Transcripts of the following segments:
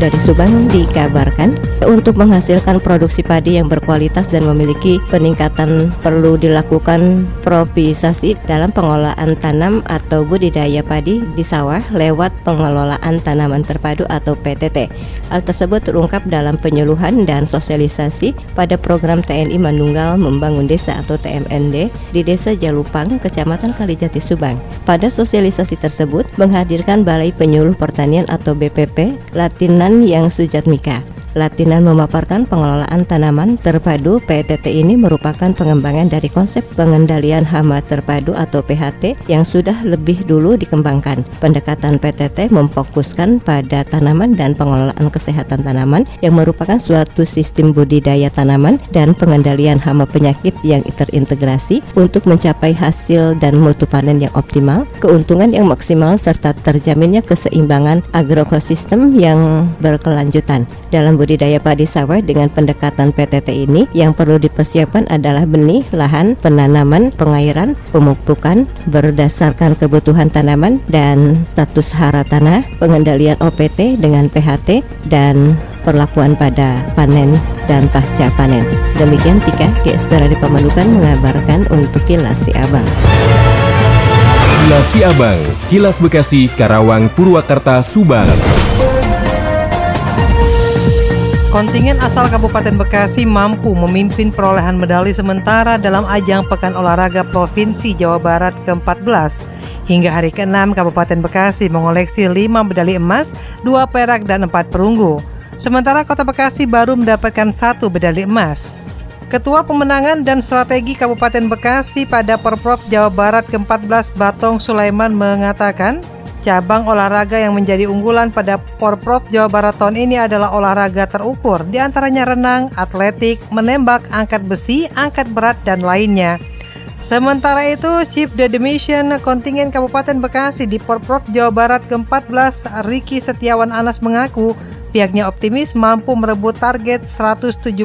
Dari Subang dikabarkan untuk menghasilkan produksi padi yang berkualitas dan memiliki peningkatan perlu dilakukan provisasi dalam pengelolaan tanam atau budidaya padi di sawah lewat pengelolaan tanaman terpadu atau PTT. Hal tersebut terungkap dalam penyuluhan dan sosialisasi pada program TNI Manunggal Membangun Desa atau TMND di Desa Jalupang, Kecamatan Kalijati, Subang. Pada sosialisasi tersebut menghadirkan Balai Penyuluh Pertanian atau BPP, Latinan yang Sujat Mika. Latinan memaparkan pengelolaan tanaman terpadu PTT ini merupakan pengembangan dari konsep pengendalian hama terpadu atau PHT yang sudah lebih dulu dikembangkan. Pendekatan PTT memfokuskan pada tanaman dan pengelolaan kesehatan tanaman yang merupakan suatu sistem budidaya tanaman dan pengendalian hama penyakit yang terintegrasi untuk mencapai hasil dan mutu panen yang optimal, keuntungan yang maksimal serta terjaminnya keseimbangan agrokosistem yang berkelanjutan. Dalam budidaya padi sawit dengan pendekatan PTT ini yang perlu dipersiapkan adalah benih, lahan, penanaman, pengairan, pemupukan berdasarkan kebutuhan tanaman dan status hara tanah, pengendalian OPT dengan PHT dan perlakuan pada panen dan pasca panen. Demikian Tika GSP Radio Pamanukan mengabarkan untuk Kilas Si Abang. Kilas Si Abang, Kilas Bekasi, Karawang, Purwakarta, Subang. Kontingen asal Kabupaten Bekasi mampu memimpin perolehan medali sementara dalam ajang Pekan Olahraga Provinsi Jawa Barat ke-14. Hingga hari ke-6, Kabupaten Bekasi mengoleksi 5 medali emas, 2 perak, dan 4 perunggu. Sementara Kota Bekasi baru mendapatkan satu medali emas. Ketua Pemenangan dan Strategi Kabupaten Bekasi pada Perprov Jawa Barat ke-14 Batong Sulaiman mengatakan, Cabang olahraga yang menjadi unggulan pada Porprov Jawa Barat tahun ini adalah olahraga terukur, di antaranya renang, atletik, menembak, angkat besi, angkat berat, dan lainnya. Sementara itu, Chief The Demission kontingen Kabupaten Bekasi di Porprov Jawa Barat ke-14, Riki Setiawan Anas mengaku pihaknya optimis mampu merebut target 179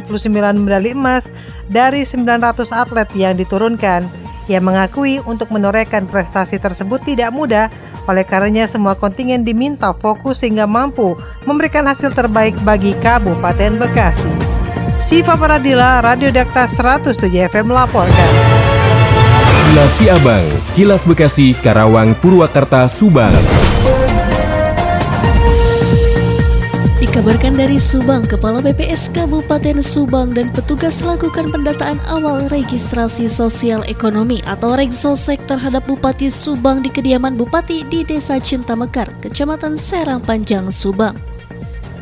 medali emas dari 900 atlet yang diturunkan. Ia mengakui untuk menorehkan prestasi tersebut tidak mudah oleh karenanya semua kontingen diminta fokus sehingga mampu memberikan hasil terbaik bagi Kabupaten Bekasi. Siva Paradila, Radio Dakta 107 FM melaporkan. Kilas Siabang, Kilas Bekasi, Karawang, Purwakarta, Subang. Dikabarkan dari Subang, Kepala BPS Kabupaten Subang dan petugas lakukan pendataan awal registrasi sosial ekonomi atau Regsosek terhadap Bupati Subang di kediaman Bupati di Desa Cinta Mekar, Kecamatan Serang Panjang, Subang.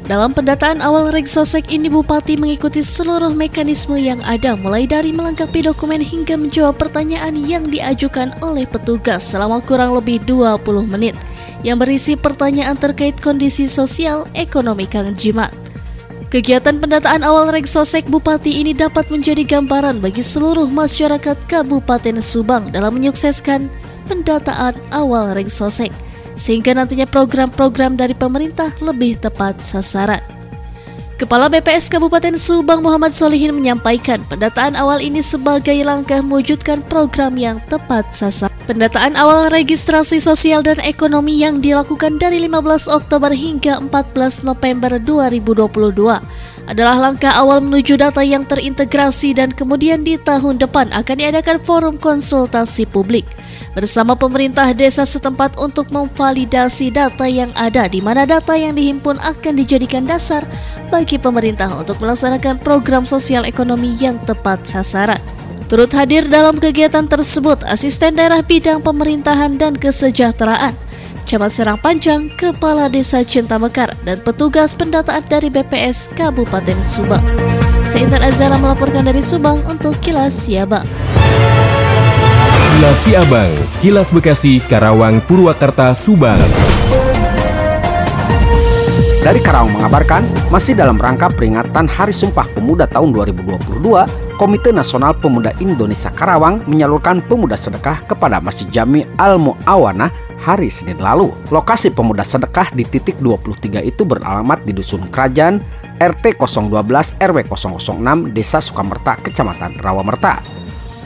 Dalam pendataan awal Regsosek ini Bupati mengikuti seluruh mekanisme yang ada mulai dari melengkapi dokumen hingga menjawab pertanyaan yang diajukan oleh petugas selama kurang lebih 20 menit yang berisi pertanyaan terkait kondisi sosial ekonomi Kang Jimat. Kegiatan pendataan awal Regsosek Bupati ini dapat menjadi gambaran bagi seluruh masyarakat Kabupaten Subang dalam menyukseskan pendataan awal Regsosek, sehingga nantinya program-program dari pemerintah lebih tepat sasaran. Kepala BPS Kabupaten Subang Muhammad Solihin menyampaikan pendataan awal ini sebagai langkah mewujudkan program yang tepat sasaran. Pendataan awal registrasi sosial dan ekonomi yang dilakukan dari 15 Oktober hingga 14 November 2022 adalah langkah awal menuju data yang terintegrasi dan kemudian di tahun depan akan diadakan forum konsultasi publik bersama pemerintah desa setempat untuk memvalidasi data yang ada di mana data yang dihimpun akan dijadikan dasar bagi pemerintah untuk melaksanakan program sosial ekonomi yang tepat sasaran. Turut hadir dalam kegiatan tersebut asisten daerah bidang pemerintahan dan kesejahteraan, Camat Serang Panjang, Kepala Desa Cinta Mekar, dan petugas pendataan dari BPS Kabupaten Subang. Saya Azara melaporkan dari Subang untuk Kilas Siabang. Kilas Siabang, Kilas Bekasi, Karawang, Purwakarta, Subang. Dari Karawang mengabarkan, masih dalam rangka peringatan Hari Sumpah Pemuda tahun 2022, Komite Nasional Pemuda Indonesia Karawang menyalurkan pemuda sedekah kepada Masjid Jami Al Muawana hari Senin lalu. Lokasi pemuda sedekah di titik 23 itu beralamat di Dusun Kerajaan, RT 012 RW 006 Desa Sukamerta, Kecamatan Rawamerta.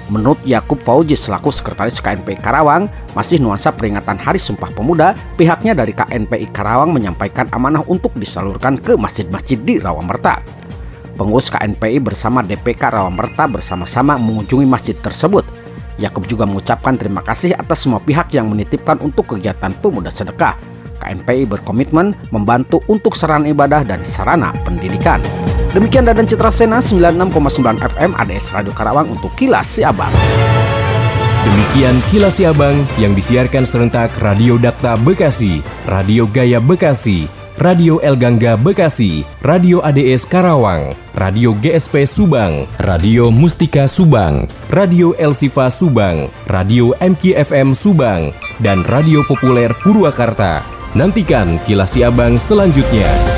Menurut Yakub Fauji selaku Sekretaris KNPI Karawang, masih nuansa peringatan Hari Sumpah Pemuda, pihaknya dari KNPI Karawang menyampaikan amanah untuk disalurkan ke masjid-masjid di Rawamerta. Pengurus KNPI bersama DPK Rawamerta bersama-sama mengunjungi masjid tersebut. Yakub juga mengucapkan terima kasih atas semua pihak yang menitipkan untuk kegiatan pemuda sedekah. KNPI berkomitmen membantu untuk sarana ibadah dan sarana pendidikan. Demikian Dadan Citra Sena 96,9 FM ADS Radio Karawang untuk Kilas Siabang. Demikian Kilas Siabang yang disiarkan serentak Radio Dakta Bekasi, Radio Gaya Bekasi, Radio El Gangga Bekasi, Radio ADS Karawang, Radio GSP Subang, Radio Mustika Subang, Radio El Sifa Subang, Radio MKFM Subang, dan Radio Populer Purwakarta. Nantikan kilas Siabang selanjutnya.